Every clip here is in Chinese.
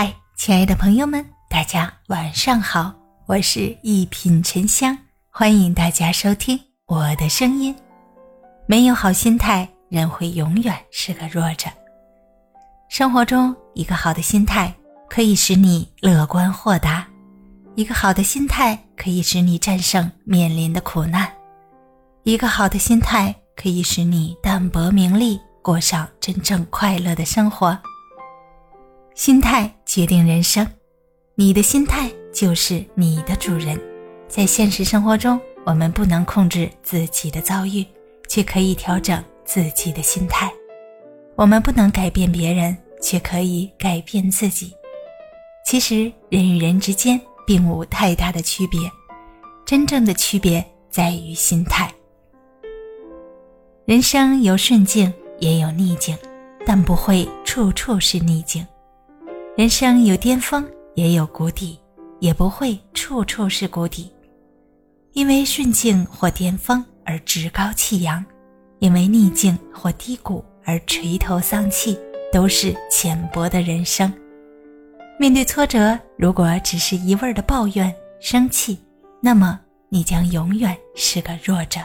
嗨，亲爱的朋友们，大家晚上好，我是一品沉香，欢迎大家收听我的声音。没有好心态，人会永远是个弱者。生活中，一个好的心态可以使你乐观豁达，一个好的心态可以使你战胜面临的苦难，一个好的心态可以使你淡泊名利，过上真正快乐的生活。心态决定人生，你的心态就是你的主人。在现实生活中，我们不能控制自己的遭遇，却可以调整自己的心态；我们不能改变别人，却可以改变自己。其实，人与人之间并无太大的区别，真正的区别在于心态。人生有顺境，也有逆境，但不会处处是逆境。人生有巅峰，也有谷底，也不会处处是谷底。因为顺境或巅峰而趾高气扬，因为逆境或低谷而垂头丧气，都是浅薄的人生。面对挫折，如果只是一味的抱怨、生气，那么你将永远是个弱者。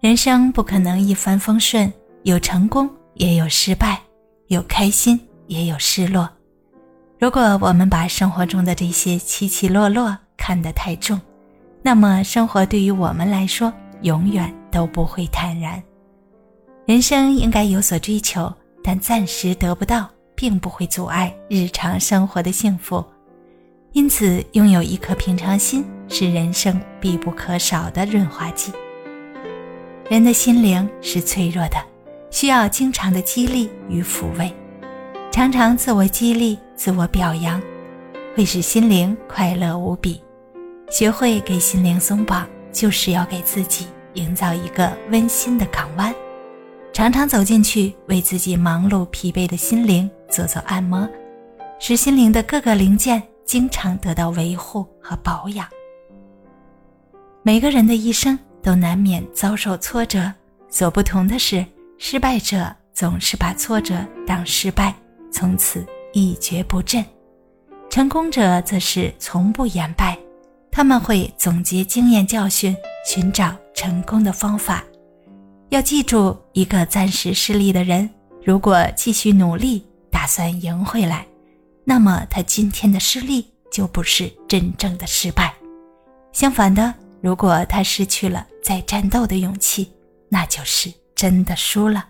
人生不可能一帆风顺，有成功，也有失败，有开心。也有失落。如果我们把生活中的这些起起落落看得太重，那么生活对于我们来说永远都不会坦然。人生应该有所追求，但暂时得不到，并不会阻碍日常生活的幸福。因此，拥有一颗平常心是人生必不可少的润滑剂。人的心灵是脆弱的，需要经常的激励与抚慰。常常自我激励、自我表扬，会使心灵快乐无比。学会给心灵松绑，就是要给自己营造一个温馨的港湾。常常走进去，为自己忙碌疲惫的心灵做做按摩，使心灵的各个零件经常得到维护和保养。每个人的一生都难免遭受挫折，所不同的是，失败者总是把挫折当失败。从此一蹶不振，成功者则是从不言败，他们会总结经验教训，寻找成功的方法。要记住，一个暂时失利的人，如果继续努力，打算赢回来，那么他今天的失利就不是真正的失败。相反的，如果他失去了再战斗的勇气，那就是真的输了。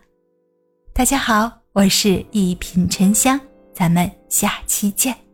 大家好。我是一品沉香，咱们下期见。